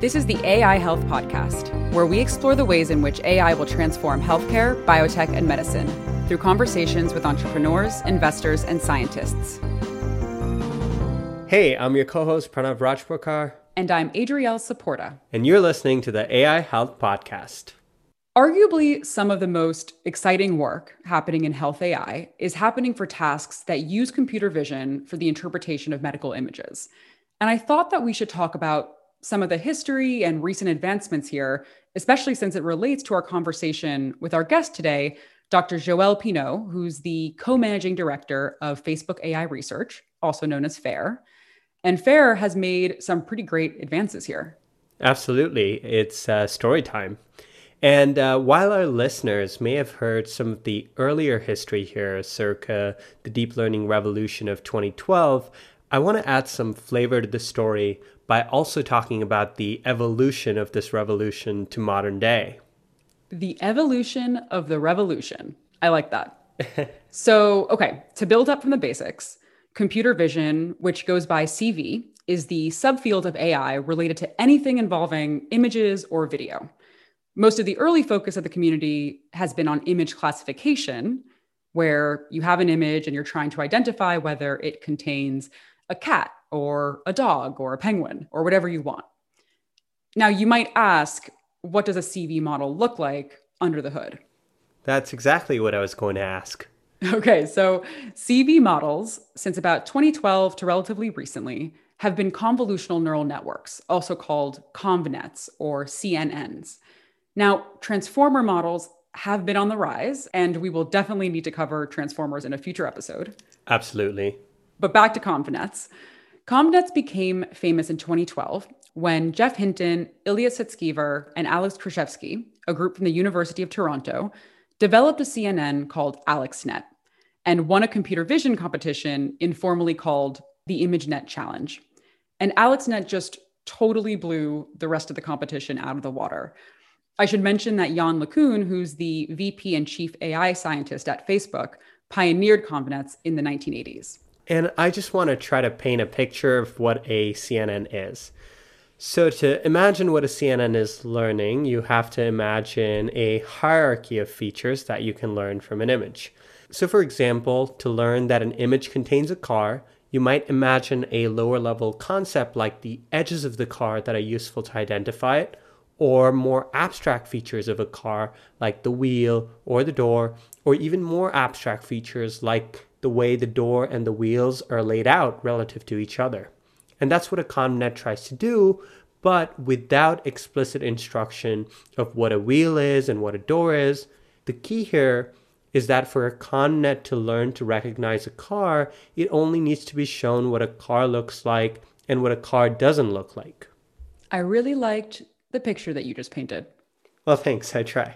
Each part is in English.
This is the AI Health Podcast, where we explore the ways in which AI will transform healthcare, biotech, and medicine through conversations with entrepreneurs, investors, and scientists. Hey, I'm your co host, Pranav Rajpurkar. And I'm Adriel Saporta. And you're listening to the AI Health Podcast. Arguably, some of the most exciting work happening in health AI is happening for tasks that use computer vision for the interpretation of medical images. And I thought that we should talk about some of the history and recent advancements here, especially since it relates to our conversation with our guest today, Dr. Joelle Pineau, who's the co managing director of Facebook AI Research, also known as FAIR. And FAIR has made some pretty great advances here. Absolutely. It's uh, story time. And uh, while our listeners may have heard some of the earlier history here, circa the deep learning revolution of 2012, I want to add some flavor to the story by also talking about the evolution of this revolution to modern day. The evolution of the revolution. I like that. so, okay, to build up from the basics, computer vision, which goes by CV, is the subfield of AI related to anything involving images or video. Most of the early focus of the community has been on image classification, where you have an image and you're trying to identify whether it contains a cat or a dog or a penguin or whatever you want. Now, you might ask, what does a CV model look like under the hood? That's exactly what I was going to ask. Okay, so CV models, since about 2012 to relatively recently, have been convolutional neural networks, also called ConvNets or CNNs. Now, transformer models have been on the rise, and we will definitely need to cover transformers in a future episode. Absolutely. But back to ConvNets. ConvNets became famous in 2012 when Geoff Hinton, Ilya Sutskever, and Alex Krizhevsky, a group from the University of Toronto, developed a CNN called AlexNet and won a computer vision competition informally called the ImageNet Challenge. And AlexNet just totally blew the rest of the competition out of the water. I should mention that Yann LeCun, who's the VP and chief AI scientist at Facebook, pioneered ConvNets in the 1980s. And I just want to try to paint a picture of what a CNN is. So, to imagine what a CNN is learning, you have to imagine a hierarchy of features that you can learn from an image. So, for example, to learn that an image contains a car, you might imagine a lower level concept like the edges of the car that are useful to identify it, or more abstract features of a car like the wheel or the door, or even more abstract features like the way the door and the wheels are laid out relative to each other. And that's what a ConvNet tries to do, but without explicit instruction of what a wheel is and what a door is. The key here is that for a ConvNet to learn to recognize a car, it only needs to be shown what a car looks like and what a car doesn't look like. I really liked the picture that you just painted. Well, thanks. I try.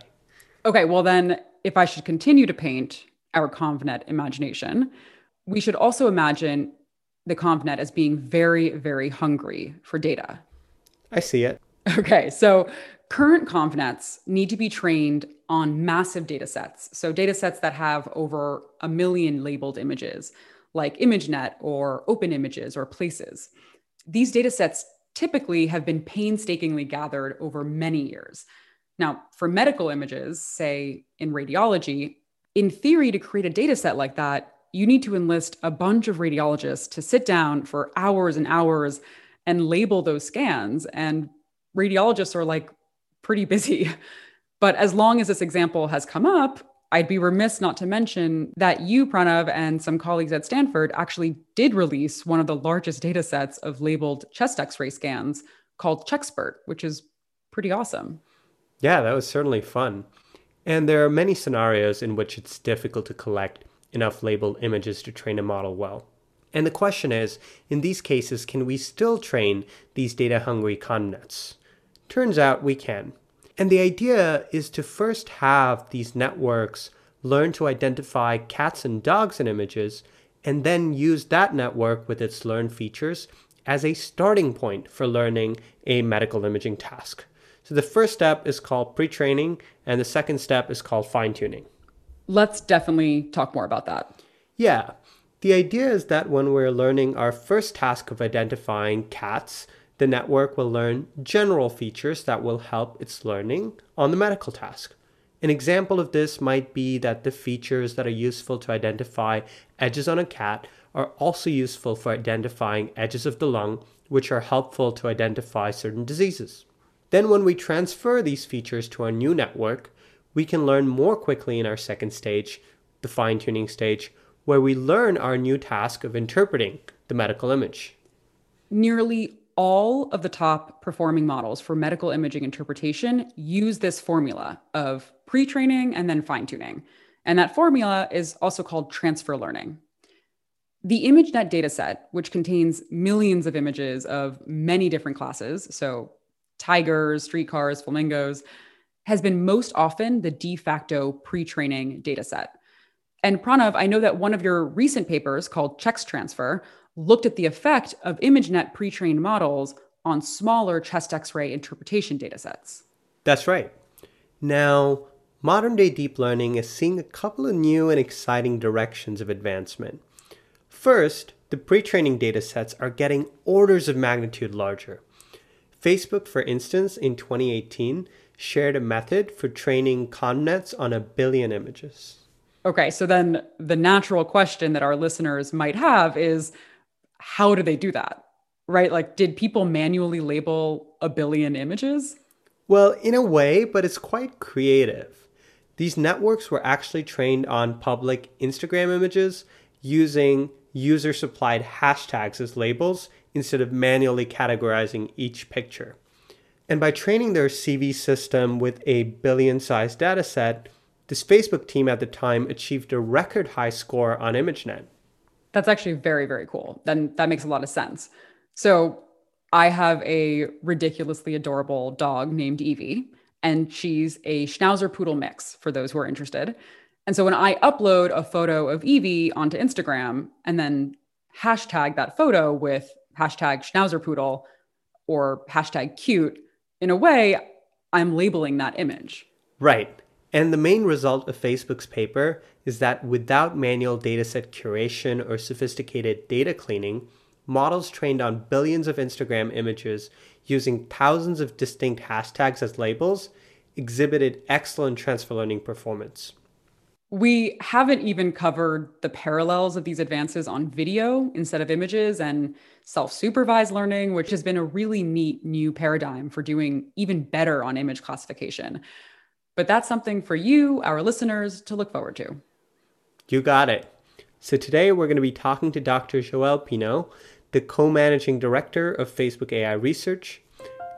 Okay, well, then, if I should continue to paint, our ConvNet imagination, we should also imagine the ConvNet as being very, very hungry for data. I see it. Okay, so current ConvNets need to be trained on massive data sets. So, data sets that have over a million labeled images, like ImageNet or Open Images or Places. These data sets typically have been painstakingly gathered over many years. Now, for medical images, say in radiology, in theory, to create a data set like that, you need to enlist a bunch of radiologists to sit down for hours and hours and label those scans. And radiologists are like pretty busy. But as long as this example has come up, I'd be remiss not to mention that you, Pranav, and some colleagues at Stanford actually did release one of the largest data sets of labeled chest x ray scans called CheXpert, which is pretty awesome. Yeah, that was certainly fun. And there are many scenarios in which it's difficult to collect enough labeled images to train a model well. And the question is, in these cases, can we still train these data hungry ConvNets? Turns out we can. And the idea is to first have these networks learn to identify cats and dogs in images, and then use that network with its learned features as a starting point for learning a medical imaging task. So the first step is called pre training, and the second step is called fine tuning. Let's definitely talk more about that. Yeah. The idea is that when we're learning our first task of identifying cats, the network will learn general features that will help its learning on the medical task. An example of this might be that the features that are useful to identify edges on a cat are also useful for identifying edges of the lung, which are helpful to identify certain diseases. Then, when we transfer these features to our new network, we can learn more quickly in our second stage, the fine tuning stage, where we learn our new task of interpreting the medical image. Nearly all of the top performing models for medical imaging interpretation use this formula of pre training and then fine tuning. And that formula is also called transfer learning. The ImageNet dataset, which contains millions of images of many different classes, so tigers, streetcars, flamingos, has been most often the de facto pre training dataset. And Pranav, I know that one of your recent papers called CheXtransfer looked at the effect of ImageNet pre trained models on smaller chest x ray interpretation datasets. That's right. Now, modern day deep learning is seeing a couple of new and exciting directions of advancement. First, the pre training datasets are getting orders of magnitude larger. Facebook, for instance, in 2018, shared a method for training ConvNets on a billion images. Okay, so then the natural question that our listeners might have is how do they do that? Right? Like, did people manually label a billion images? Well, in a way, but it's quite creative. These networks were actually trained on public Instagram images using user supplied hashtags as labels instead of manually categorizing each picture. And by training their CV system with a billion sized dataset, this Facebook team at the time achieved a record high score on ImageNet. That's actually very, very cool. Then that makes a lot of sense. So I have a ridiculously adorable dog named Evie, and she's a Schnauzer Poodle mix for those who are interested. And so when I upload a photo of Evie onto Instagram and then hashtag that photo with hashtag Schnauzer Poodle or hashtag cute, in a way, I'm labeling that image. Right. And the main result of Facebook's paper is that without manual dataset curation or sophisticated data cleaning, models trained on billions of Instagram images using thousands of distinct hashtags as labels exhibited excellent transfer learning performance. We haven't even covered the parallels of these advances on video instead of images and self supervised learning, which has been a really neat new paradigm for doing even better on image classification. But that's something for you, our listeners, to look forward to. You got it. So today we're going to be talking to Dr. Joelle Pineau, the co managing director of Facebook AI Research.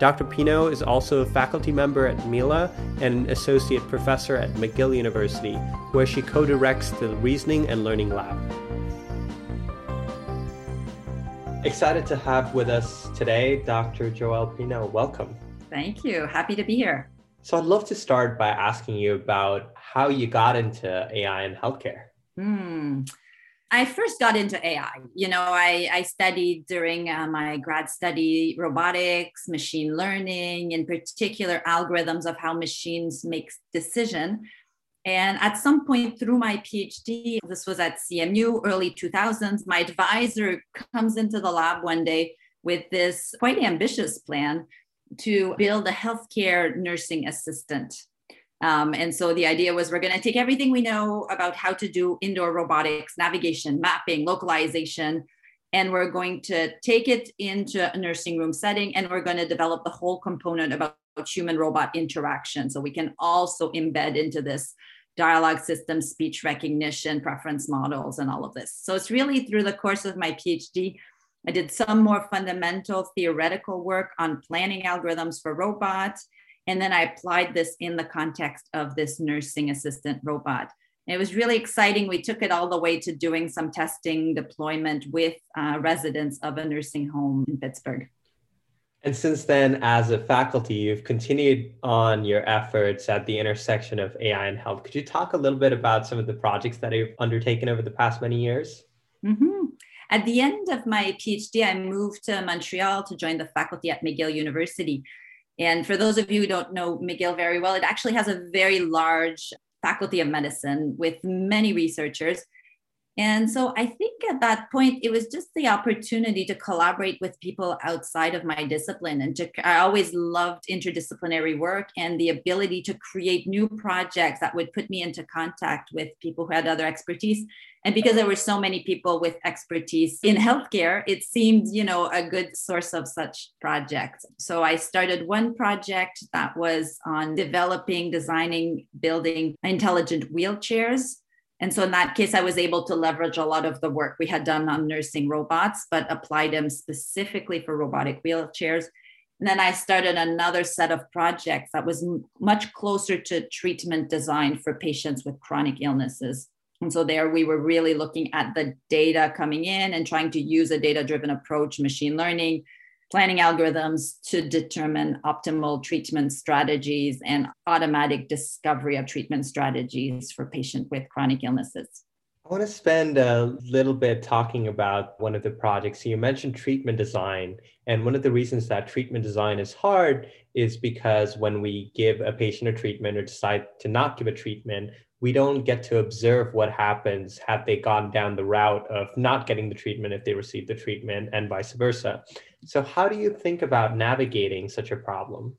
Dr. Pineau is also a faculty member at Mila and an associate professor at McGill University, where she co directs the Reasoning and Learning Lab. Excited to have with us today Dr. Joelle Pineau. Welcome. Thank you. Happy to be here. So I'd love to start by asking you about how you got into AI and healthcare. Hmm. I first got into AI. You know, I, I studied during uh, my grad study robotics, machine learning, in particular algorithms of how machines make decision. And at some point through my PhD, this was at CMU, early 2000s, my advisor comes into the lab one day with this quite ambitious plan to build a healthcare nursing assistant. Um, and so the idea was we're going to take everything we know about how to do indoor robotics, navigation, mapping, localization, and we're going to take it into a nursing room setting and we're going to develop the whole component about human robot interaction. So we can also embed into this dialogue system, speech recognition, preference models, and all of this. So it's really through the course of my PhD I did some more fundamental theoretical work on planning algorithms for robots. And then I applied this in the context of this nursing assistant robot. It was really exciting. We took it all the way to doing some testing deployment with uh, residents of a nursing home in Pittsburgh. And since then, as a faculty, you've continued on your efforts at the intersection of AI and health. Could you talk a little bit about some of the projects that you've undertaken over the past many years? Mm-hmm. At the end of my PhD, I moved to Montreal to join the faculty at McGill University. And for those of you who don't know McGill very well, it actually has a very large faculty of medicine with many researchers. And so I think at that point, it was just the opportunity to collaborate with people outside of my discipline. And to, I always loved interdisciplinary work and the ability to create new projects that would put me into contact with people who had other expertise. And because there were so many people with expertise in healthcare, it seemed, you know, a good source of such projects. So I started one project that was on developing, designing, building intelligent wheelchairs and so in that case, I was able to leverage a lot of the work we had done on nursing robots, but apply them specifically for robotic wheelchairs. And then I started another set of projects that was much closer to treatment design for patients with chronic illnesses. And so there we were really looking at the data coming in and trying to use a data driven approach, machine learning, planning algorithms to determine optimal treatment strategies and automatic discovery of treatment strategies for patients with chronic illnesses. I want to spend a little bit talking about one of the projects. You mentioned treatment design. And one of the reasons that treatment design is hard is because when we give a patient a treatment or decide to not give a treatment, we don't get to observe what happens had they gone down the route of not getting the treatment if they received the treatment and vice versa. So, how do you think about navigating such a problem?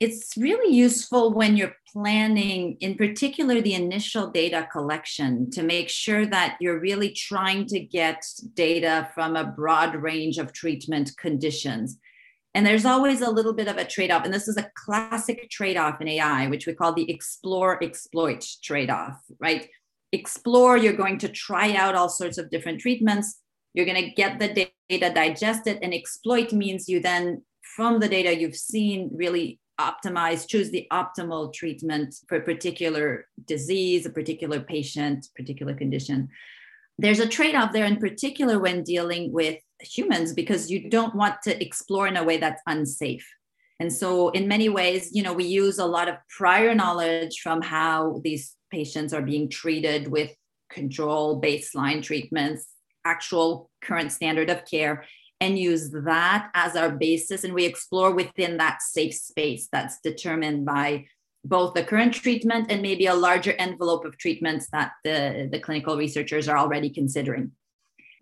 It's really useful when you're planning, in particular, the initial data collection to make sure that you're really trying to get data from a broad range of treatment conditions and there's always a little bit of a trade off. And this is a classic trade off in AI, which we call the explore exploit trade off, right? Explore, you're going to try out all sorts of different treatments. You're going to get the data digested. And exploit means you then, from the data you've seen, really optimize, choose the optimal treatment for a particular disease, a particular patient, particular condition. There's a trade off there, in particular, when dealing with humans because you don't want to explore in a way that's unsafe. And so, in many ways, you know, we use a lot of prior knowledge from how these patients are being treated with control baseline treatments, actual current standard of care, and use that as our basis. And we explore within that safe space that's determined by both the current treatment and maybe a larger envelope of treatments that the, the clinical researchers are already considering.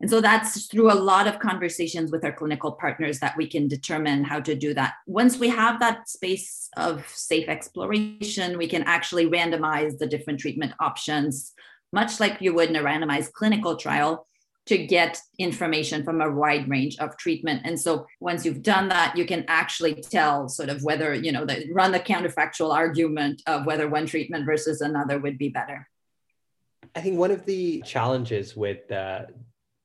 And so that's through a lot of conversations with our clinical partners that we can determine how to do that. Once we have that space of safe exploration, we can actually randomize the different treatment options, much like you would in a randomized clinical trial, to get information from a wide range of treatment. And so once you've done that, you can actually tell sort of whether, you know, the, run the counterfactual argument of whether one treatment versus another would be better. I think one of the challenges with uh,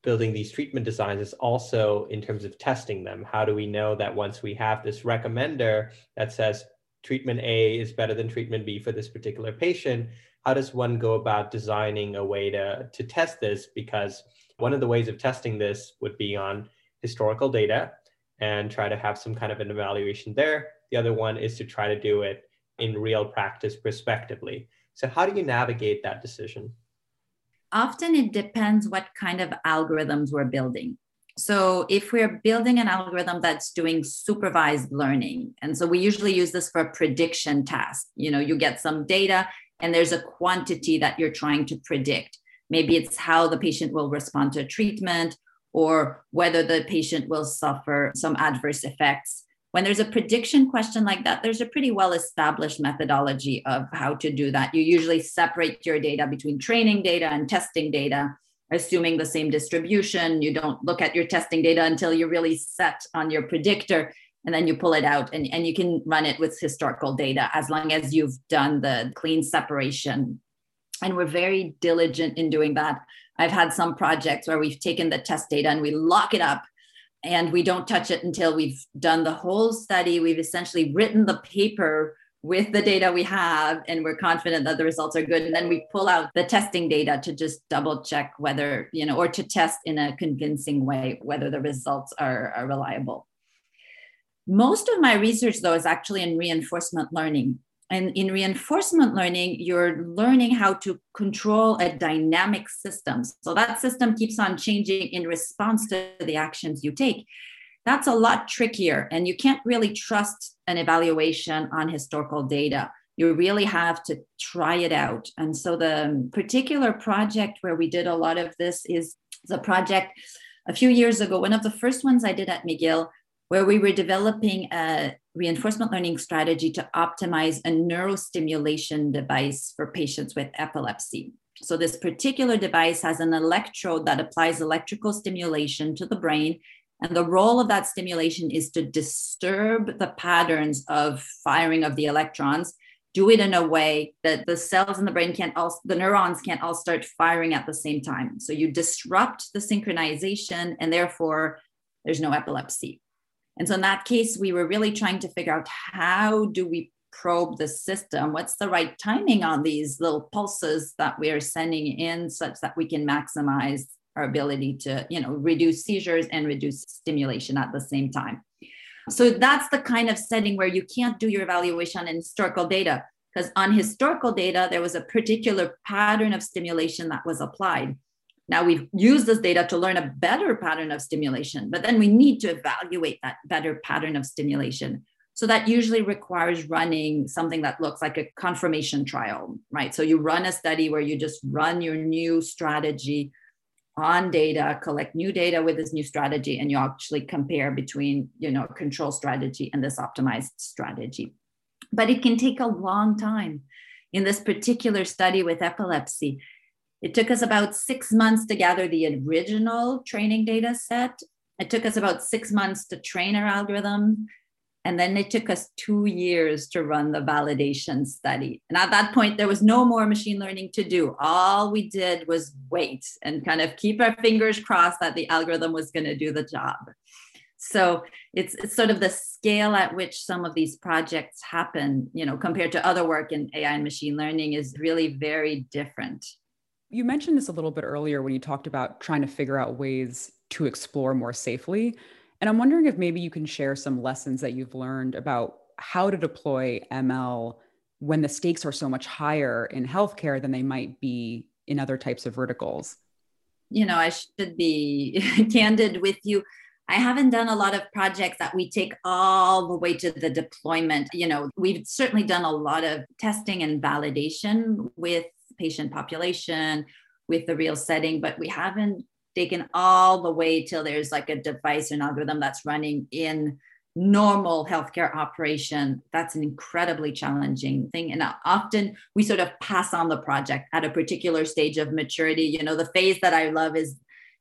building these treatment designs is also in terms of testing them. How do we know that once we have this recommender that says treatment A is better than treatment B for this particular patient, how does one go about designing a way to, to test this? Because one of the ways of testing this would be on historical data and try to have some kind of an evaluation there. The other one is to try to do it in real practice prospectively. So, how do you navigate that decision? often it depends what kind of algorithms we're building. So if we're building an algorithm that's doing supervised learning, and so we usually use this for a prediction task, you know, you get some data and there's a quantity that you're trying to predict. Maybe it's how the patient will respond to treatment or whether the patient will suffer some adverse effects when there's a prediction question like that, there's a pretty well established methodology of how to do that. You usually separate your data between training data and testing data, assuming the same distribution. You don't look at your testing data until you're really set on your predictor, and then you pull it out and, and you can run it with historical data as long as you've done the clean separation. And we're very diligent in doing that. I've had some projects where we've taken the test data and we lock it up and we don't touch it until we've done the whole study. We've essentially written the paper with the data we have, and we're confident that the results are good. And then we pull out the testing data to just double check whether, you know, or to test in a convincing way whether the results are, are reliable. Most of my research, though, is actually in reinforcement learning. And in reinforcement learning, you're learning how to control a dynamic system. So that system keeps on changing in response to the actions you take. That's a lot trickier. And you can't really trust an evaluation on historical data. you really have to try it out. And so the particular project where we did a lot of this is the project a few years ago, one of the first ones I did at McGill, where we were developing a reinforcement learning strategy to optimize a neurostimulation device for patients with epilepsy. So, this particular device has an electrode that applies electrical stimulation to the brain. And the role of that stimulation is to disturb the patterns of firing of the electrons, do it in a way that the cells in the brain can't all, the neurons can't all start firing at the same time. So, you disrupt the synchronization, and therefore, there's no epilepsy. And so, in that case, we were really trying to figure out how do we probe the system? What's the right timing on these little pulses that we are sending in such that we can maximize our ability to, you know, reduce seizures and reduce stimulation at the same time? So that's the kind of setting where you can't do your evaluation on historical data because on historical data, there was a particular pattern of stimulation that was applied. Now we've used this data to learn a better pattern of stimulation, but then we need to evaluate that better pattern of stimulation. So that usually requires running something that looks like a confirmation trial, right? So you run a study where you just run your new strategy on data, collect new data with this new strategy, and you actually compare between, you know, control strategy and this optimized strategy. But it can take a long time. In this particular study with epilepsy, it took us about six months to gather the original training data set. It took us about six months to train our algorithm and then it took us two years to run the validation study. And at that point, there was no more machine learning to do. All we did was wait and kind of keep our fingers crossed that the algorithm was going to do the job. So it's, it's sort of the scale at which some of these projects happen, you know, compared to other work in AI and machine learning is really very different. You mentioned this a little bit earlier when you talked about trying to figure out ways to explore more safely. And I'm wondering if maybe you can share some lessons that you've learned about how to deploy ML when the stakes are so much higher in healthcare than they might be in other types of verticals. You know, I should be candid with you. I haven't done a lot of projects that we take all the way to the deployment. You know, we've certainly done a lot of testing and validation with patient population, with the real setting, but we haven't taken all the way till there's like a device and algorithm that's running in normal healthcare operation. That's an incredibly challenging thing. And often we sort of pass on the project at a particular stage of maturity. You know the phase that i love is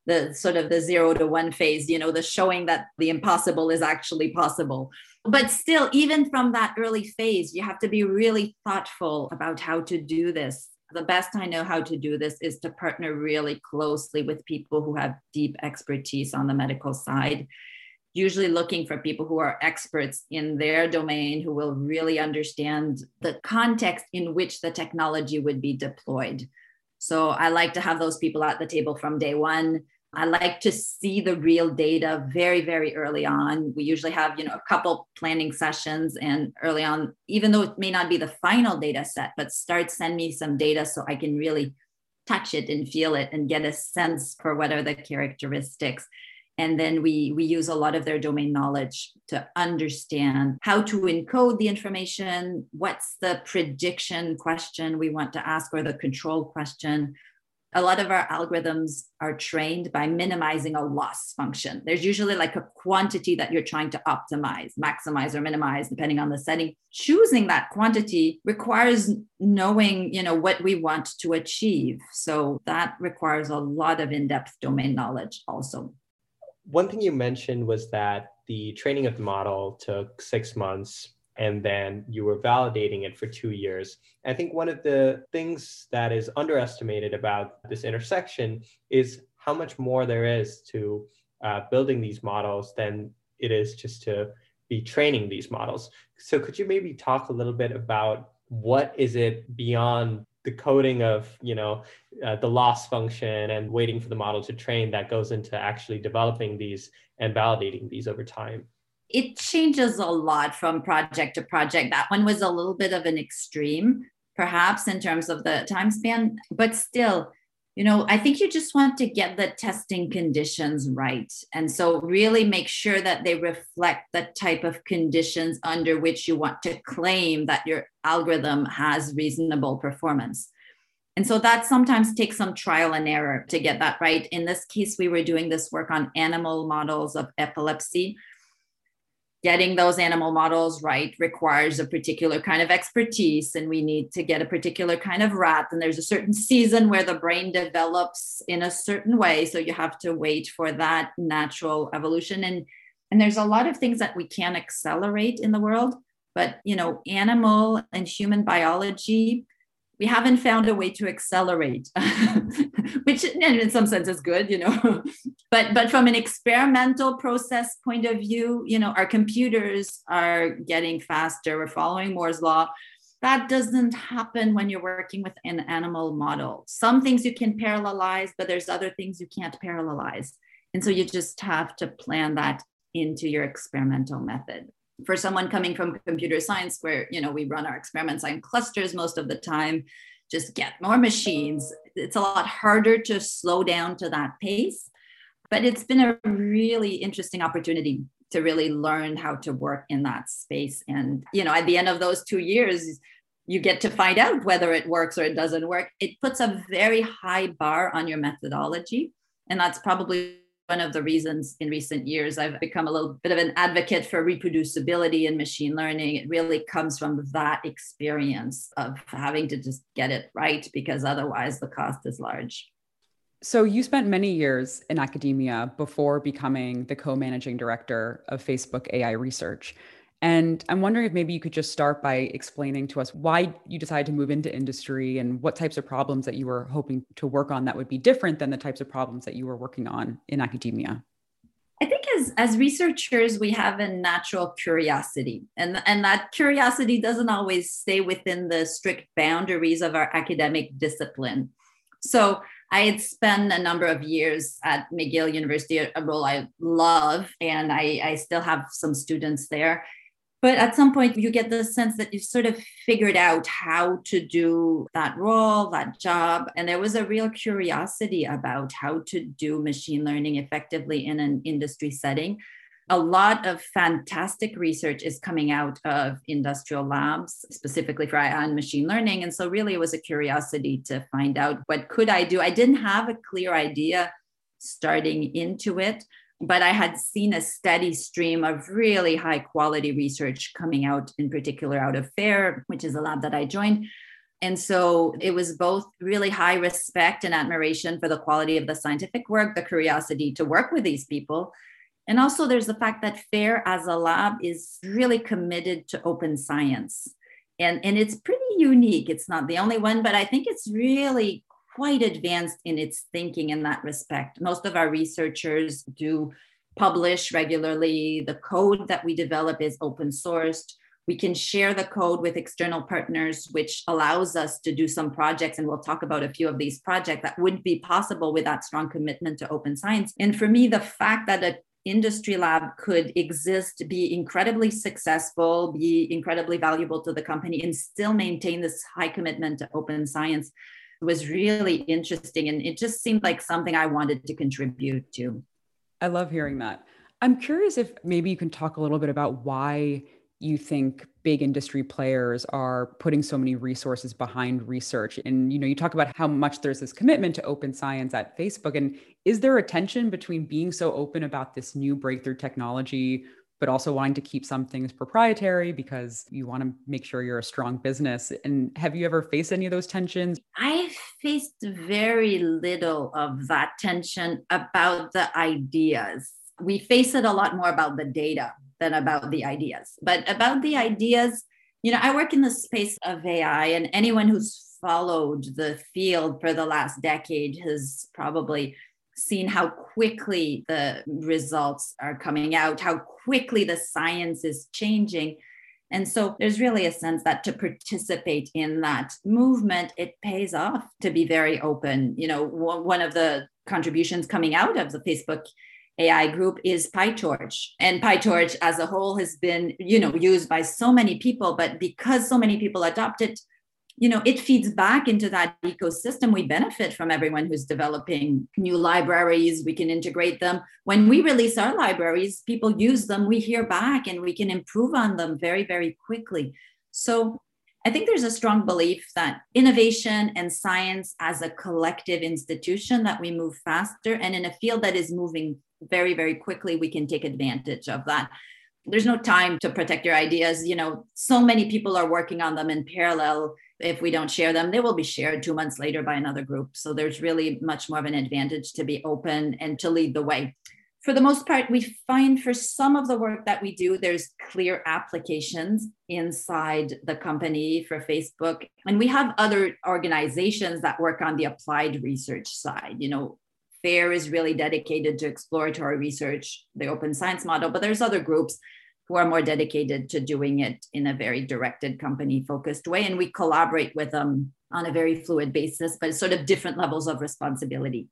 the sort of the zero to one phase you know the showing that the impossible is actually possible. But still even from that early phase you have to be really thoughtful about how to do this the best I know how to do this is to partner really closely with people who have deep expertise on the medical side, usually looking for people who are experts in their domain who will really understand the context in which the technology would be deployed. So I like to have those people at the table from day one I like to see the real data very, very early on. We usually have, you know, a couple planning sessions and early on, even though it may not be the final data set, but start send me some data so I can really touch it and feel it and get a sense for what are the characteristics. And then we, we use a lot of their domain knowledge to understand how to encode the information, what's the prediction question we want to ask or the control question, a lot of our algorithms are trained by minimizing a loss function. There's usually like a quantity that you're trying to optimize, maximize, or minimize, depending on the setting. Choosing that quantity requires knowing, you know, what we want to achieve. So that requires a lot of in-depth domain knowledge also. One thing you mentioned was that the training of the model took six months and then you were validating it for two years. I think one of the things that is underestimated about this intersection is how much more there is to uh, building these models than it is just to be training these models. So could you maybe talk a little bit about what is it beyond the coding of you know uh, the loss function and waiting for the model to train that goes into actually developing these and validating these over time? It changes a lot from project to project. That one was a little bit of an extreme, perhaps in terms of the time span, but still, you know, I think you just want to get the testing conditions right. And so, really make sure that they reflect the type of conditions under which you want to claim that your algorithm has reasonable performance. And so, that sometimes takes some trial and error to get that right. In this case, we were doing this work on animal models of epilepsy getting those animal models right requires a particular kind of expertise and we need to get a particular kind of rat. And there's a certain season where the brain develops in a certain way so you have to wait for that natural evolution. And and there's a lot of things that we can accelerate in the world but you know animal and human biology we haven't found a way to accelerate which in some sense is good you know. But but from an experimental process point of view you know our computers are getting faster. We're following moore's law. That doesn't happen when you're working with an animal model. Some things you can parallelize but there's other things you can't parallelize. And so you just have to plan that into your experimental method for someone coming from computer science where you know we run our experiments on clusters most of the time just get more machines. It's a lot harder to slow down to that pace but it's been a really interesting opportunity to really learn how to work in that space. And you know at the end of those 2 years you get to find out whether it works or it doesn't work. It puts a very high bar on your methodology and that's probably one of the reasons in recent years I've become a little bit of an advocate for reproducibility in machine learning. It really comes from that experience of having to just get it right because otherwise the cost is large. So, you spent many years in academia before becoming the co managing director of Facebook AI research. And I'm wondering if maybe you could just start by explaining to us why you decided to move into industry and what types of problems that you were hoping to work on that would be different than the types of problems that you were working on in academia. I think as, as researchers, we have a natural curiosity, and, and that curiosity doesn't always stay within the strict boundaries of our academic discipline. So I had spent a number of years at McGill University, a role I love, and I, I still have some students there but at some point you get the sense that you've sort of figured out how to do that role that job. And there was a real curiosity about how to do machine learning effectively in an industry setting. A lot of fantastic research is coming out of industrial labs specifically for AI and machine learning. And so really it was a curiosity to find out what could i do. I didn't have a clear idea starting into it but I had seen a steady stream of really high quality research coming out, in particular out of FAIR, which is a lab that I joined. And so it was both really high respect and admiration for the quality of the scientific work, the curiosity to work with these people. And also, there's the fact that FAIR as a lab is really committed to open science. And, and it's pretty unique. It's not the only one, but I think it's really quite advanced in its thinking in that respect. Most of our researchers do publish regularly. The code that we develop is open sourced. We can share the code with external partners, which allows us to do some projects. And we'll talk about a few of these projects that wouldn't be possible with that strong commitment to open science. And for me, the fact that a industry lab could exist, be incredibly successful, be incredibly valuable to the company, and still maintain this high commitment to open science was really interesting. And it just seemed like something I wanted to contribute to. I love hearing that. I'm curious if maybe you can talk a little bit about why you think big industry players are putting so many resources behind research and you know you talk about how much there's this commitment to open science at facebook and is there a tension between being so open about this new breakthrough technology but also wanting to keep some things proprietary because you want to make sure you're a strong business. And have you ever faced any of those tensions? I faced very little of that tension about the ideas. We face it a lot more about the data than about the ideas. But about the ideas, you know, I work in the space of AI, and anyone who's followed the field for the last decade has probably seen how quickly the results are coming out, how quickly the science is changing. And so there's really a sense that to participate in that movement, it pays off to be very open. You know, one of the contributions coming out of the Facebook AI group is PyTorch. And PyTorch as a whole has been, you know, used by so many people, but because so many people adopt it, you know it feeds back into that ecosystem. We benefit from everyone who's developing new libraries. We can integrate them. When we release our libraries people use them. We hear back and we can improve on them very very quickly. So i think there's a strong belief that innovation and science as a collective institution that we move faster and in a field that is moving very very quickly we can take advantage of that. There's no time to protect your ideas. You know so many people are working on them in parallel if we don't share them, they will be shared two months later by another group. So there's really much more of an advantage to be open and to lead the way. For the most part, we find for some of the work that we do, there's clear applications inside the company for Facebook. And we have other organizations that work on the applied research side. You know, FAIR is really dedicated to exploratory research, the open science model, but there's other groups who are more dedicated to doing it in a very directed company focused way and we collaborate with them on a very fluid basis but sort of different levels of responsibility.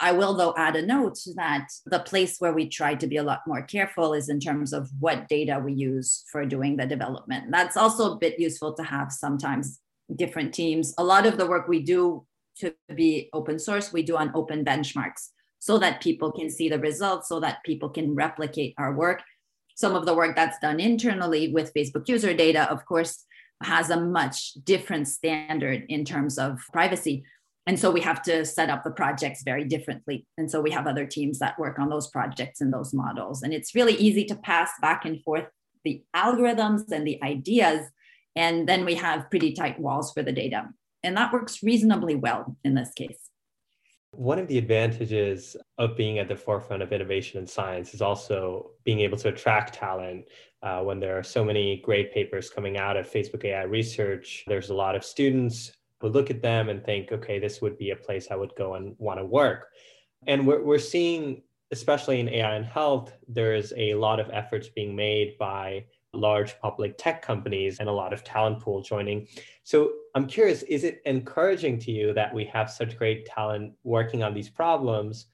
I will though add a note that the place where we try to be a lot more careful is in terms of what data we use for doing the development. That's also a bit useful to have sometimes different teams. A lot of the work we do to be open source we do on open benchmarks so that people can see the results so that people can replicate our work some of the work that's done internally with Facebook user data, of course, has a much different standard in terms of privacy. And so we have to set up the projects very differently. And so we have other teams that work on those projects and those models. And it's really easy to pass back and forth the algorithms and the ideas. And then we have pretty tight walls for the data. And that works reasonably well in this case. One of the advantages of being at the forefront of innovation in science is also being able to attract talent. Uh, when there are so many great papers coming out of Facebook AI research, there's a lot of students who look at them and think, okay, this would be a place I would go and want to work. And we're, we're seeing, especially in AI and health, there's a lot of efforts being made by large public tech companies and a lot of talent pool joining. So I'm curious, is it encouraging to you that we have such great talent working on these problems?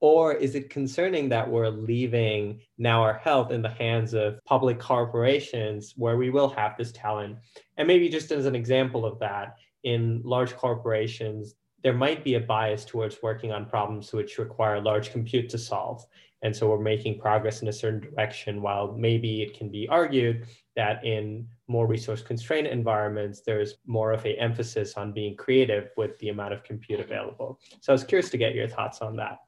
Or is it concerning that we're leaving now our health in the hands of public corporations where we will have this talent? And maybe just as an example of that, in large corporations, there might be a bias towards working on problems which require large compute to solve. And so we're making progress in a certain direction, while maybe it can be argued that in more resource constrained environments, there's more of a emphasis on being creative with the amount of compute available. So I was curious to get your thoughts on that.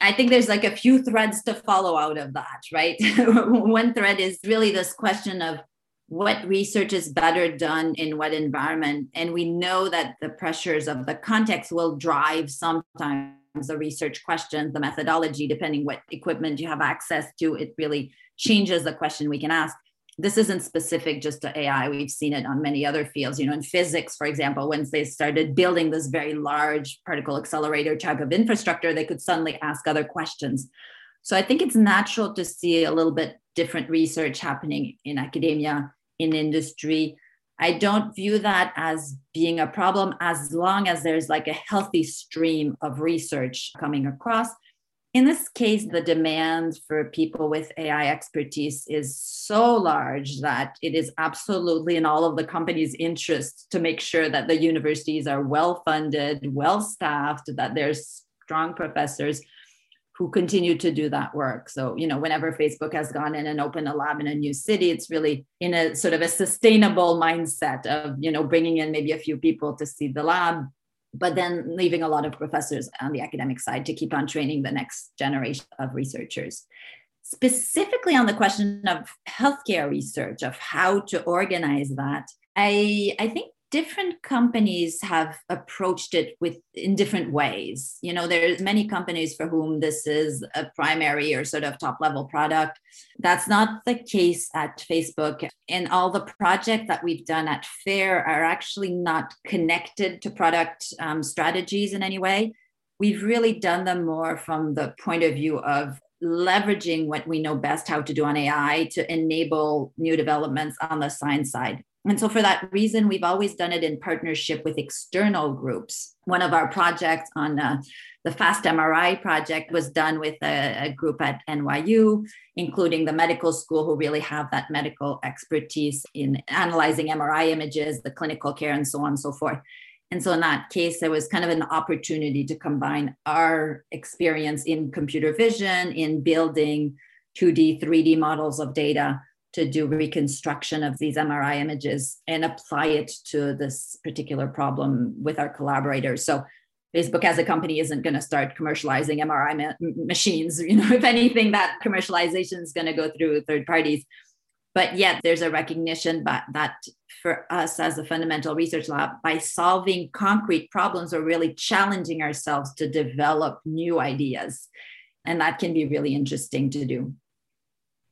I think there's like a few threads to follow out of that, right? One thread is really this question of what research is better done in what environment. And we know that the pressures of the context will drive sometimes the research questions, the methodology, depending what equipment you have access to, it really changes the question we can ask. This isn't specific just to AI. We've seen it on many other fields. You know, in physics, for example, once they started building this very large particle accelerator type of infrastructure, they could suddenly ask other questions. So I think it's natural to see a little bit different research happening in academia, in industry. I don't view that as being a problem as long as there's like a healthy stream of research coming across. In this case, the demand for people with AI expertise is so large that it is absolutely in all of the companies' interest to make sure that the universities are well funded, well staffed, that there's strong professors who continue to do that work. So, you know, whenever Facebook has gone in and opened a lab in a new city, it's really in a sort of a sustainable mindset of, you know, bringing in maybe a few people to see the lab, but then leaving a lot of professors on the academic side to keep on training the next generation of researchers. Specifically on the question of healthcare research, of how to organize that, I, I think different companies have approached it with in different ways. You know there's many companies for whom this is a primary or sort of top level product. That's not the case at facebook. And all the projects that we've done at fair are actually not connected to product um, strategies in any way. We've really done them more from the point of view of leveraging what we know best how to do on ai to enable new developments on the science side And so, for that reason, we've always done it in partnership with external groups. One of our projects on uh, the FAST MRI project was done with a, a, group at NYU, including the medical school, who really have that medical expertise in analyzing MRI images, the clinical care, and so on and so forth. And so, in that case, there was kind of an opportunity to combine our experience in computer vision, in building 2D, 3D models of data to do reconstruction of these MRI images and apply it to this particular problem with our collaborators. So Facebook as a company isn't going to start commercializing MRI ma- machines. You know, if anything, that commercialization is going to go through third parties. But yet, there's a recognition that, that for us as a fundamental research lab, by solving concrete problems, we're really challenging ourselves to develop new ideas. And that can be really interesting to do.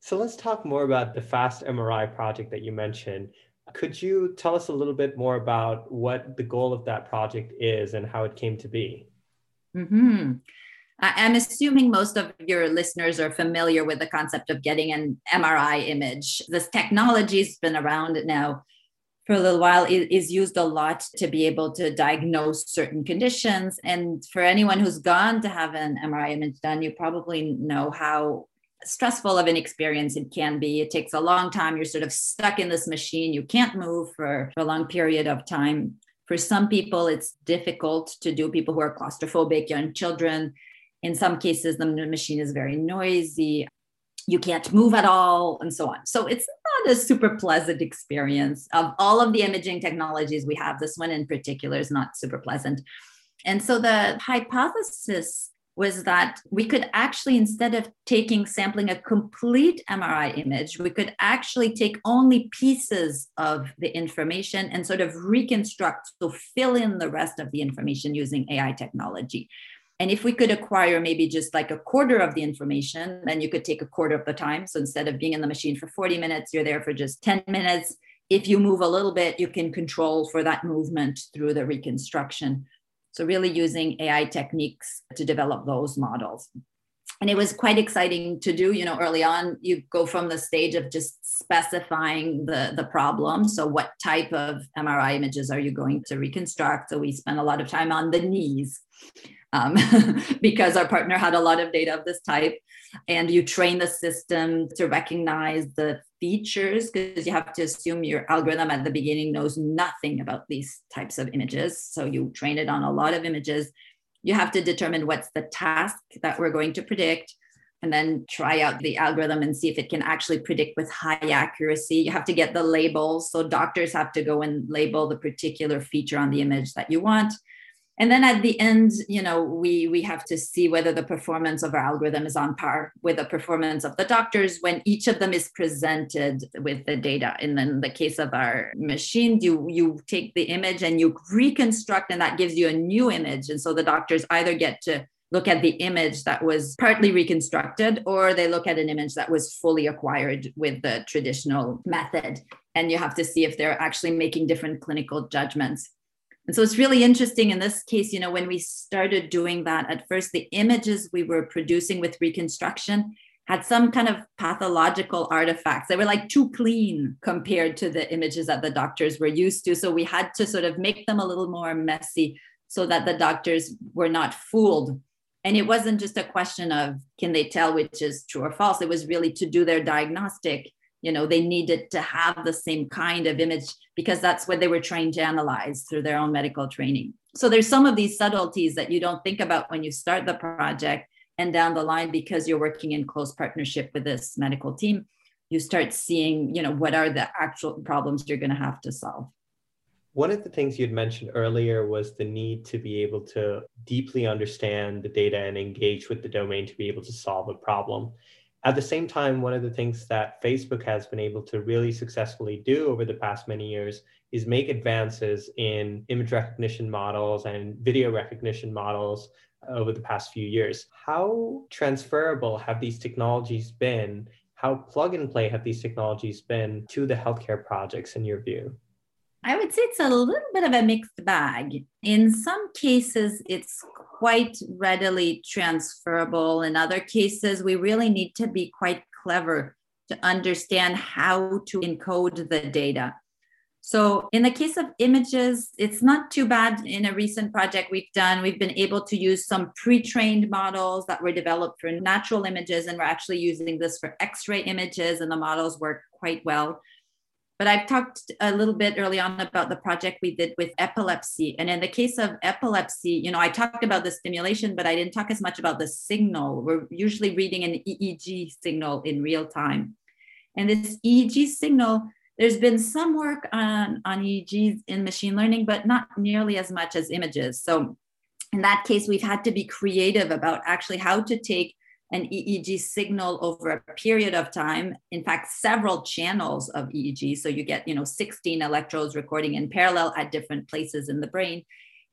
So let's talk more about the FAST MRI project that you mentioned. Could you tell us a little bit more about what the goal of that project is and how it came to be? Mm-hmm. I'm assuming most of your listeners are familiar with the concept of getting an MRI image. This technology's been around now for a little while. It is used a lot to be able to diagnose certain conditions. And for anyone who's gone to have an MRI image done, you probably know how stressful of an experience it can be. It takes a long time. You're sort of stuck in this machine. You can't move for, for a long period of time. For some people, it's difficult to do. People who are claustrophobic, young children. In some cases, the machine is very noisy. You can't move at all, and so on. So it's not a super pleasant experience. Of all of the imaging technologies we have, this one in particular is not super pleasant. And so the hypothesis was that we could actually, instead of taking sampling a complete MRI image, we could actually take only pieces of the information and sort of reconstruct, so fill in the rest of the information using AI technology. And if we could acquire maybe just like a quarter of the information, then you could take a quarter of the time. So instead of being in the machine for 40 minutes, you're there for just 10 minutes. If you move a little bit, you can control for that movement through the reconstruction. So, really using AI techniques to develop those models. And it was quite exciting to do. You know, early on, you go from the stage of just specifying the, the problem. So, what type of MRI images are you going to reconstruct? So, we spent a lot of time on the knees um, because our partner had a lot of data of this type. And you train the system to recognize the features because you have to assume your algorithm at the beginning knows nothing about these types of images. So you train it on a lot of images. You have to determine what's the task that we're going to predict and then try out the algorithm and see if it can actually predict with high accuracy. You have to get the labels. So doctors have to go and label the particular feature on the image that you want and then at the end you know we we have to see whether the performance of our algorithm is on par with the performance of the doctors. When each of them is presented with the data and then the case of our machine you you take the image and you reconstruct and that gives you a new image. And so the doctors either get to look at the image that was partly reconstructed or they look at an image that was fully acquired with the traditional method. And you have to see if they're actually making different clinical judgments and so it's really interesting in this case, you know, when we started doing that, at first the images we were producing with reconstruction had some kind of pathological artifacts. They were like too clean compared to the images that the doctors were used to. So we had to sort of make them a little more messy so that the doctors were not fooled. And it wasn't just a question of can they tell which is true or false, it was really to do their diagnostic you know they needed to have the same kind of image because that's what they were trained to analyze through their own medical training. So there's some of these subtleties that you don't think about when you start the project and down the line because you're working in close partnership with this medical team you start seeing you know what are the actual problems you're going to have to solve. One of the things you'd mentioned earlier was the need to be able to deeply understand the data and engage with the domain to be able to solve a problem at the same time, one of the things that Facebook has been able to really successfully do over the past many years is make advances in image recognition models and video recognition models over the past few years. How transferable have these technologies been? How plug and play have these technologies been to the healthcare projects in your view? I would say it's a little bit of a mixed bag. In some cases, it's quite readily transferable. In other cases, we really need to be quite clever to understand how to encode the data. So, in the case of images, it's not too bad. In a recent project we've done, we've been able to use some pre trained models that were developed for natural images, and we're actually using this for X ray images, and the models work quite well. But I've talked a little bit early on about the project we did with epilepsy. And in the case of epilepsy, you know, I talked about the stimulation, but I didn't talk as much about the signal. We're usually reading an EEG signal in real time. And this EEG signal there's been some work on, on EEGs in machine learning, but not nearly as much as images. So in that case, we've had to be creative about actually how to take an EEG signal over a period of time. In fact, several channels of EEG. So you get, you know, 16 electrodes recording in parallel at different places in the brain,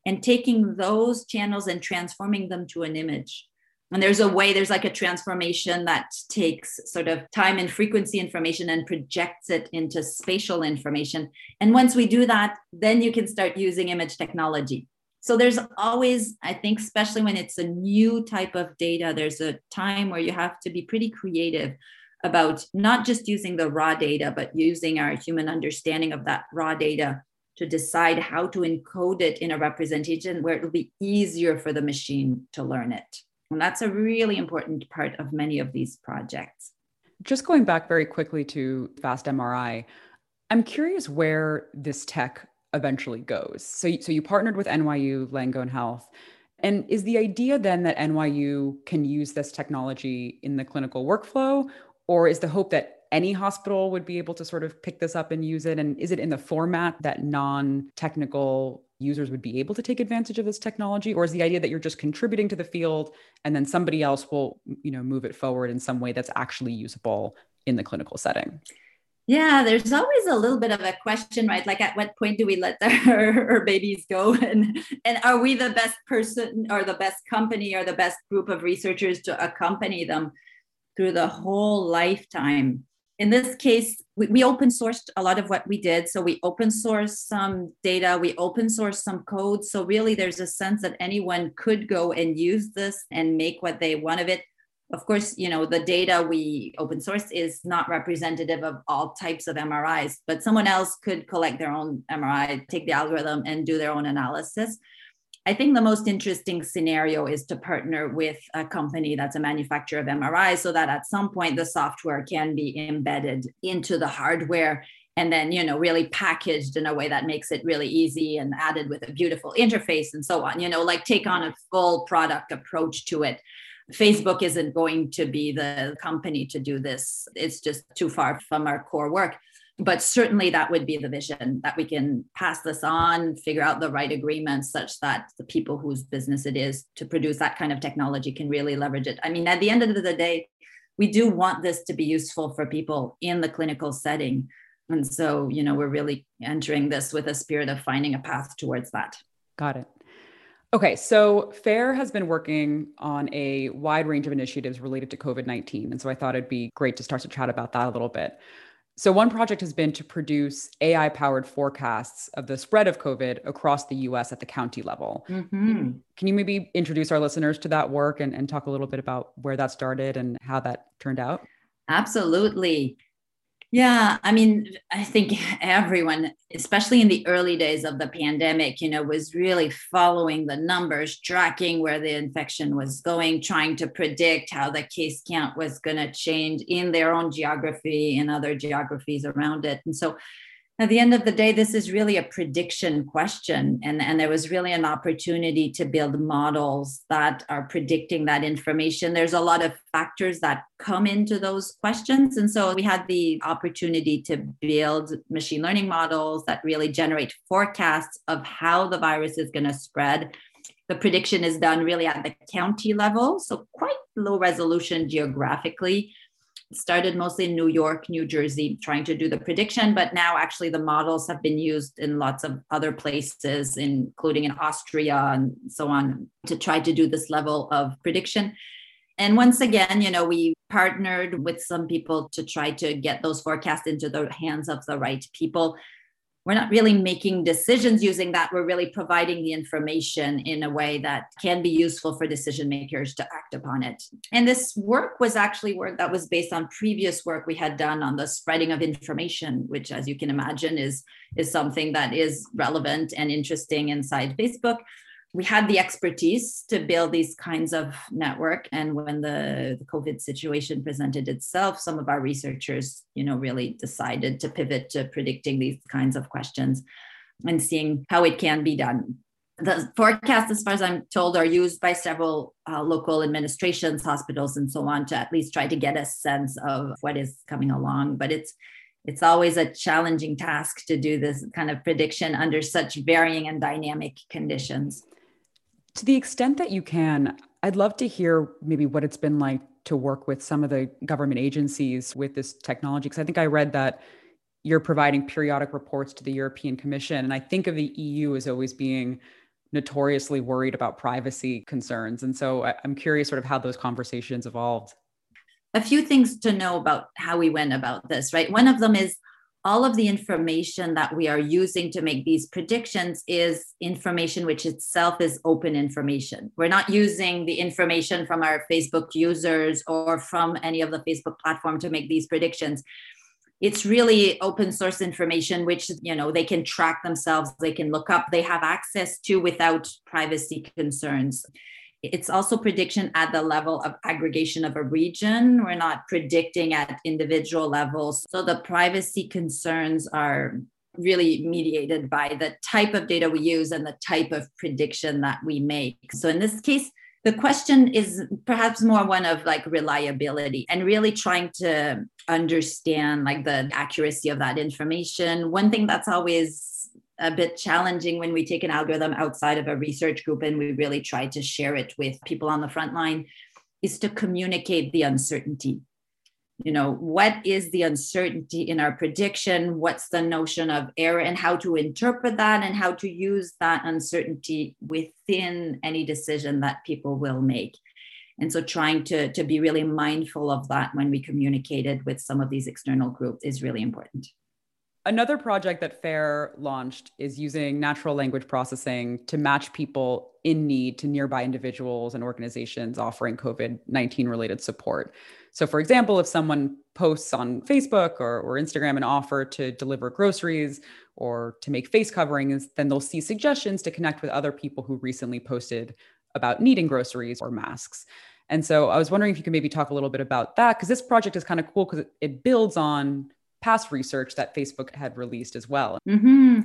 and taking those channels and transforming them to an image and there's a way there's like a transformation that takes sort of time and frequency information and projects it into spatial information and once we do that then you can start using image technology so there's always i think especially when it's a new type of data there's a time where you have to be pretty creative about not just using the raw data but using our human understanding of that raw data to decide how to encode it in a representation where it'll be easier for the machine to learn it and that's a really important part of many of these projects. Just going back very quickly to fast MRI, I'm curious where this tech eventually goes. So, so you partnered with NYU Langone Health. And is the idea then that NYU can use this technology in the clinical workflow? Or is the hope that any hospital would be able to sort of pick this up and use it? And is it in the format that non technical users would be able to take advantage of this technology or is the idea that you're just contributing to the field and then somebody else will you know move it forward in some way that's actually usable in the clinical setting yeah there's always a little bit of a question right like at what point do we let our, our babies go and and are we the best person or the best company or the best group of researchers to accompany them through the whole lifetime in this case, we, we, open sourced a lot of what we did. So we open source some data, we open source some code. So really, there's a sense that anyone could go and use this and make what they want of it. Of course, you know, the data we open source is not representative of all types of MRIs, but someone else could collect their own MRI, take the algorithm and do their own analysis. I think the most interesting scenario is to partner with a company that's a manufacturer of MRI so that at some point the software can be embedded into the hardware and then you know really packaged in a way that makes it really easy and added with a beautiful interface and so on you know like take on a full product approach to it facebook isn't going to be the company to do this. It's just too far from our core work. But certainly that would be the vision that we can pass this on figure out the right agreements such that the people whose business it is to produce that kind of technology can really leverage it. I mean at the end of the day we do want this to be useful for people in the clinical setting. And so you know we're really entering this with a spirit of finding a path towards that. Got it Okay, so FAIR has been working on a wide range of initiatives related to COVID 19. And so I thought it'd be great to start to chat about that a little bit. So, one project has been to produce AI powered forecasts of the spread of COVID across the US at the county level. Mm-hmm. Can you maybe introduce our listeners to that work and, and talk a little bit about where that started and how that turned out? Absolutely. Yeah, I mean, I think everyone, especially in the early days of the pandemic, you know, was really following the numbers, tracking where the infection was going, trying to predict how the case count was going to change in their own geography and other geographies around it. And so at the end of the day, this is really a prediction question. And, and there was really an opportunity to build models that are predicting that information. There's a lot of factors that come into those questions. And so we had the opportunity to build machine learning models that really generate forecasts of how the virus is going to spread. The prediction is done really at the county level, so quite low resolution geographically started mostly in New York, New Jersey, trying to do the prediction, but now actually the models have been used in lots of other places, including in Austria and so on, to try to do this level of prediction. And once again, you know, we partnered with some people to try to get those forecasts into the hands of the right people. We're not really making decisions using that. We're really providing the information in a way that can be useful for decision makers to act upon it. And this work was actually work that was based on previous work we had done on the spreading of information, which, as you can imagine, is, is something that is relevant and interesting inside Facebook we had the expertise to build these kinds of network. And when the, the, covid situation presented itself some of our researchers you know really decided to pivot to predicting these kinds of questions and seeing how it can be done. The forecasts as far as i'm told are used by several uh, local administrations hospitals and so on to at least try to get a sense of what is coming along. But it's it's always a challenging task to do this kind of prediction under such varying and dynamic conditions to the extent that you can, I'd love to hear maybe what it's been like to work with some of the government agencies with this technology. Because I think I read that you're providing periodic reports to the European Commission. And I think of the EU as always being notoriously worried about privacy concerns. And so I'm curious sort of how those conversations evolved. A few things to know about how we went about this, right? One of them is all of the information that we are using to make these predictions is information which itself is open information. We're not using the information from our Facebook users or from any of the Facebook platform to make these predictions. It's really open source information which you know they can track themselves, they can look up, they have access to without privacy concerns. It's also prediction at the level of aggregation of a region. We're not predicting at individual levels. So the privacy concerns are really mediated by the type of data we use and the type of prediction that we make. So in this case, the question is perhaps more one of like reliability and really trying to understand like the accuracy of that information. One thing that's always a bit challenging when we take an algorithm outside of a research group and we really try to share it with people on the front line is to communicate the uncertainty. You know what is the uncertainty in our prediction? What's the notion of error and how to interpret that and how to use that uncertainty within any decision that people will make? And so trying to, to be really mindful of that when we communicate it with some of these external groups is really important Another project that FAIR launched is using natural language processing to match people in need to nearby individuals and organizations offering COVID 19 related support. So, for example, if someone posts on Facebook or, or Instagram an offer to deliver groceries or to make face coverings, then they'll see suggestions to connect with other people who recently posted about needing groceries or masks. And so I was wondering if you could maybe talk a little bit about that, because this project is kind of cool because it, it builds on past research that Facebook had released as well. Mm-hmm.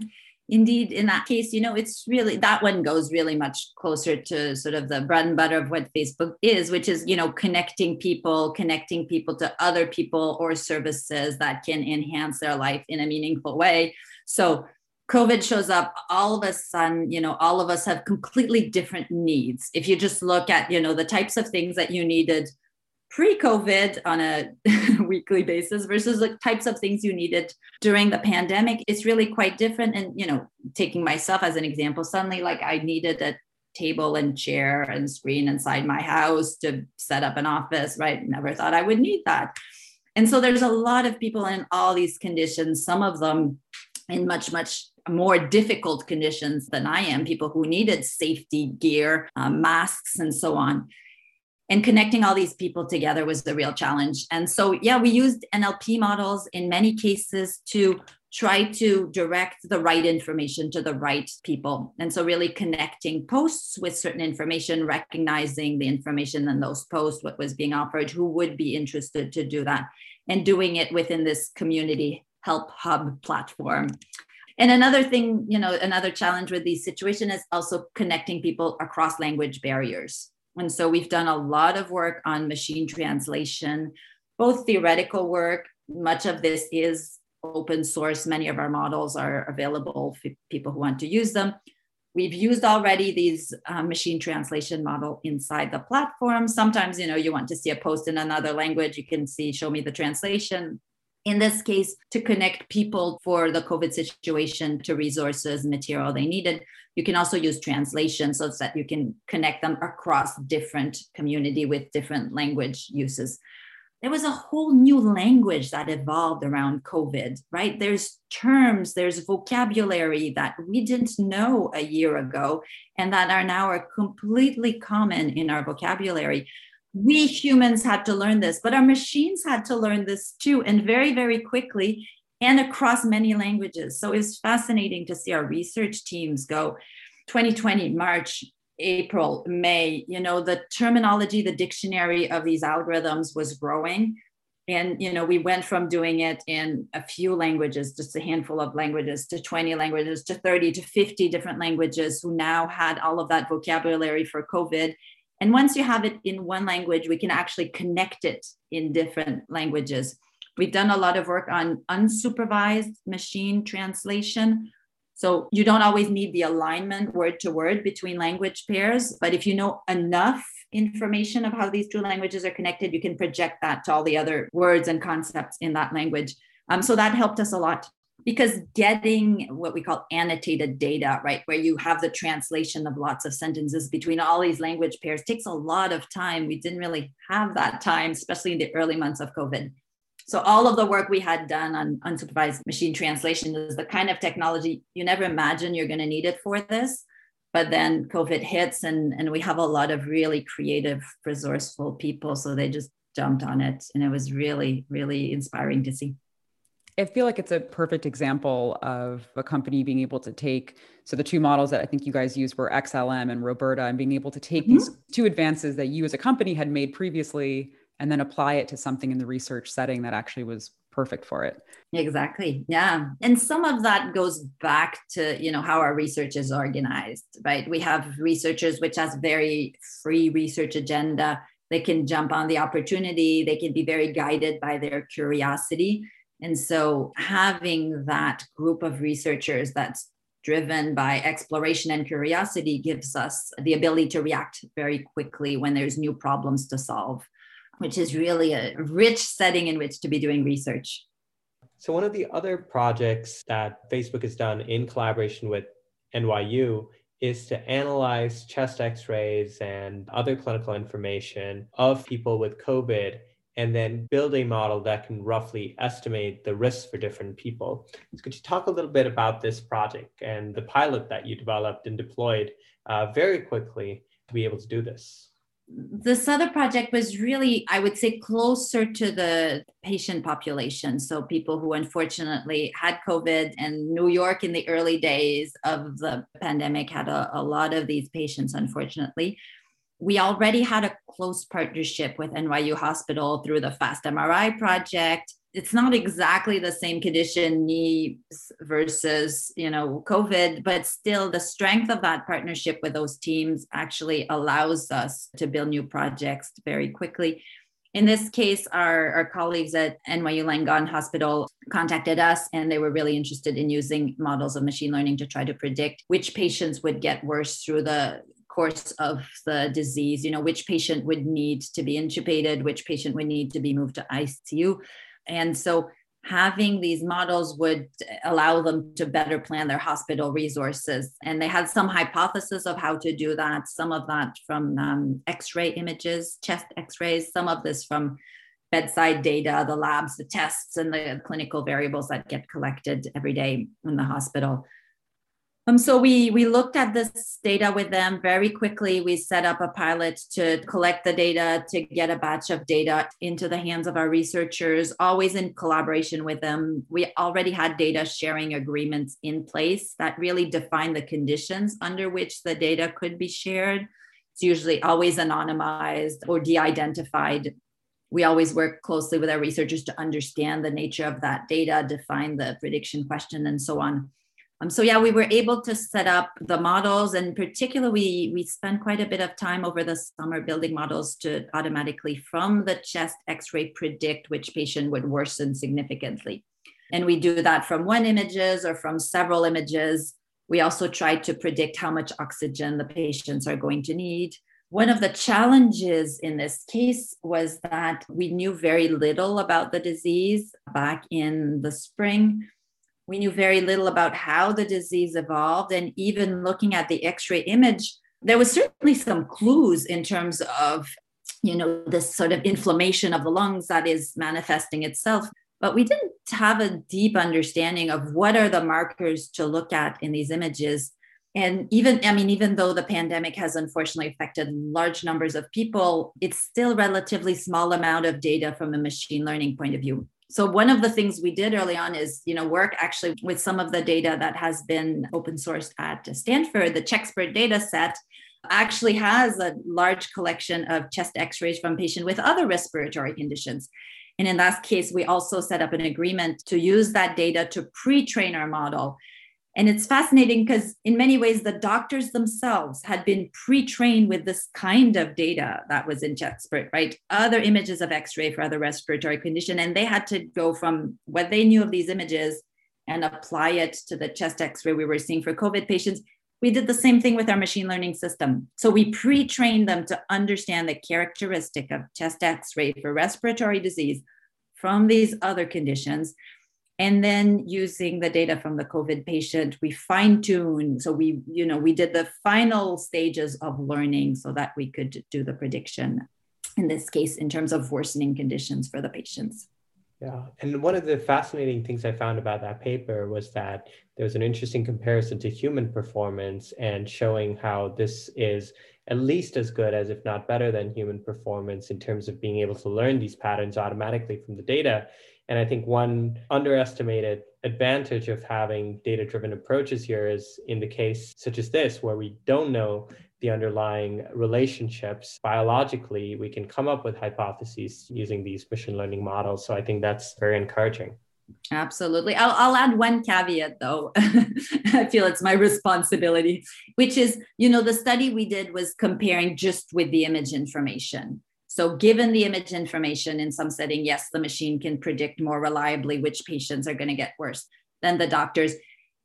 Indeed, in that case, you know, it's really that one goes really much closer to sort of the bread and butter of what Facebook is, which is, you know, connecting people, connecting people to other people or services that can enhance their life in a meaningful way. So, COVID shows up all of a sudden, you know, all of us have completely different needs. If you just look at, you know, the types of things that you needed pre-COVID on a weekly basis versus the types of things you needed during the pandemic, it's really quite different. And you know, taking myself as an example, suddenly like I needed a table and chair and screen inside my house to set up an office, right? Never thought I would need that. And so there's a lot of people in all these conditions, some of them in much, much more difficult conditions than I am, people who needed safety gear, uh, masks, and so on and connecting all these people together was the real challenge. And so, yeah, we used NLP models in many cases to try to direct the right information to the right people. And so, really connecting posts with certain information, recognizing the information in those posts, what was being offered, who would be interested to do that, and doing it within this community help hub platform. And another thing, you know, another challenge with these situations is also connecting people across language barriers. And so we've done a lot of work on machine translation, both theoretical work. Much of this is open source. Many of our models are available for people who want to use them. We've used already these uh, machine translation model inside the platform. Sometimes, you know, you want to see a post in another language, you can see, show me the translation in this case, to connect people for the COVID situation to resources, material they needed. You can also use translation so that you can connect them across different community with different language uses. there was a whole new language that evolved around COVID, right? There's terms, there's vocabulary that we didn't know a year ago and that are now are completely common in our vocabulary. We humans had to learn this, but our machines had to learn this too, and very, very quickly and across many languages. So it's fascinating to see our research teams go 2020, March, April, May, you know, the terminology, the dictionary of these algorithms was growing. And, you know, we went from doing it in a few languages, just a handful of languages, to 20 languages, to 30 to 50 different languages who now had all of that vocabulary for COVID. And once you have it in one language, we can actually connect it in different languages. We've done a lot of work on unsupervised machine translation, so you don't always need the alignment word to word between language pairs, but if you know enough information of how these two languages are connected, you can project that to all the other words and concepts in that language. Um, so that helped us a lot because getting what we call annotated data, right, where you have the translation of lots of sentences between all these language pairs takes a lot of time. We didn't really have that time, especially in the early months of COVID. So all of the work we had done on unsupervised machine translation is the kind of technology you never imagine you're going to need it for this. But then COVID hits and, and we have a lot of really creative, resourceful people. So they just jumped on it. And it was really, really inspiring to see. I feel like it's a perfect example of a company being able to take so the two models that I think you guys used were XLM and RoBERTa and being able to take mm-hmm. these two advances that you as a company had made previously and then apply it to something in the research setting that actually was perfect for it. Exactly. Yeah. And some of that goes back to you know how our research is organized right? We have researchers which has very free research agenda. They can jump on the opportunity. They can be very guided by their curiosity. And so having that group of researchers that's driven by exploration and curiosity gives us the ability to react very quickly when there's new problems to solve which is really a rich setting in which to be doing research. So, one of the other projects that Facebook has done in collaboration with NYU is to analyze chest x rays and other clinical information of people with COVID and then build a model that can roughly estimate the risks for different people. So could you talk a little bit about this project and the pilot that you developed and deployed uh, very quickly to be able to do this? This other project was really, I would say, closer to the patient population. So, people who unfortunately had COVID, and New York in the early days of the pandemic had a, a lot of these patients, unfortunately. We already had a close partnership with NYU Hospital through the FAST MRI project it's not exactly the same condition needs versus you know covid but still the strength of that partnership with those teams actually allows us to build new projects very quickly. In this case our, our colleagues at nyu langone hospital contacted us and they were really interested in using models of machine learning to try to predict which patients would get worse through the course of the disease you know which patient would need to be intubated which patient would need to be moved to icu and so having these models would allow them to better plan their hospital resources. And they had some hypothesis of how to do that, some of that from um, x ray images, chest x rays, some of this from bedside data, the labs, the tests, and the clinical variables that get collected every day in the hospital. Um, so we we looked at this data with them very quickly. We set up a pilot to collect the data, to get a batch of data into the hands of our researchers, always in collaboration with them. We already had data sharing agreements in place that really define the conditions under which the data could be shared. It's usually always anonymized or de-identified. We always work closely with our researchers to understand the nature of that data, define the prediction question, and so on. Um, so yeah, we were able to set up the models, and particularly we we spent quite a bit of time over the summer building models to automatically from the chest X-ray predict which patient would worsen significantly. And we do that from one images or from several images. We also try to predict how much oxygen the patients are going to need. One of the challenges in this case was that we knew very little about the disease back in the spring we knew very little about how the disease evolved. And even looking at the X ray image, there was certainly some clues in terms of you know, this sort of inflammation of the lungs that is manifesting itself. But we didn't have a deep understanding of what are the markers to look at in these images. And even, I mean, even though the pandemic has unfortunately affected large numbers of people, it's still relatively small amount of data from a machine learning point of view. So one of the things we did early on is, you know, work actually with some of the data that has been open sourced at Stanford, the CheXpert data set actually has a large collection of chest x-rays from patients with other respiratory conditions. And in that case, we also set up an agreement to use that data to pre-train our model. And it's fascinating because in many ways, the doctors themselves had been pre-trained with this kind of data that was in CheXpert, right? Other images of x-ray for other respiratory condition. And they had to go from what they knew of these images and apply it to the chest x-ray we were seeing for COVID patients we did the same thing with our machine learning system. So we pre trained them to understand the characteristic of chest x ray for respiratory disease from these other conditions. And then using the data from the COVID patient, we fine tune. So we, you know, we did the final stages of learning so that we could do the prediction in this case in terms of worsening conditions for the patients. Yeah. And one of the fascinating things I found about that paper was that there was an interesting comparison to human performance and showing how this is at least as good as, if not better than human performance in terms of being able to learn these patterns automatically from the data. And I think one underestimated advantage of having data driven approaches here is in the case such as this, where we don't know the underlying relationships biologically, we can come up with hypotheses using these machine learning models. So I think that's very encouraging. Absolutely. I'll, I'll add one caveat though. I feel it's my responsibility, which is, you know, the study we did was comparing just with the image information. So, given the image information in some setting, yes, the machine can predict more reliably which patients are going to get worse than the doctors.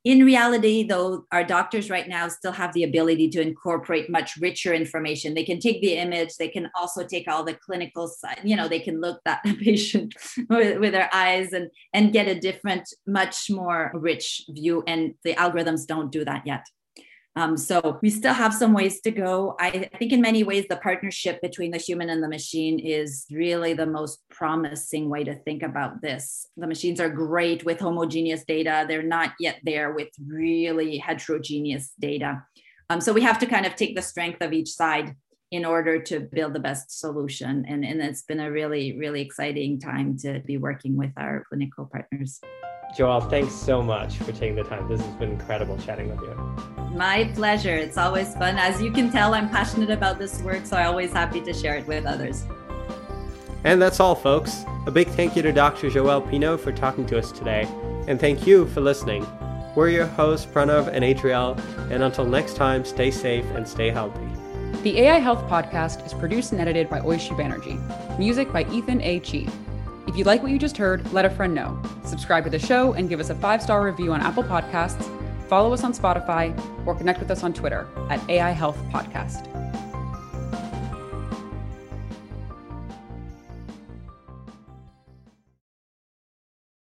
In reality though our doctors right now still have the ability to incorporate much richer information. They can take the image they can also take all the clinical side you know they can look that the patient with, with their eyes and and get a different much more rich view and the algorithms don't do that yet um, so we still have some ways to go. I think in many ways, the partnership between the human and the machine is really the most promising way to think about this. The machines are great with homogeneous data. They're not yet there with really heterogeneous data. Um, so we have to kind of take the strength of each side in order to build the best solution. And, and it's been a really, really exciting time to be working with our clinical partners. Joelle, thanks so much for taking the time. This has been incredible chatting with you. My pleasure. It's always fun. As you can tell, I'm passionate about this work, so I'm always happy to share it with others. And that's all, folks. A big thank you to Dr. Joelle Pineau for talking to us today, and thank you for listening. We're your hosts, Pranav and Adriel, and until next time, stay safe and stay healthy. The AI Health Podcast is produced and edited by Oishi Banerjee. Music by Ethan A. Chi. If you like what you just heard, let a friend know. Subscribe to the show and give us a five star review on Apple Podcasts. Follow us on Spotify or connect with us on Twitter at AI Health Podcast.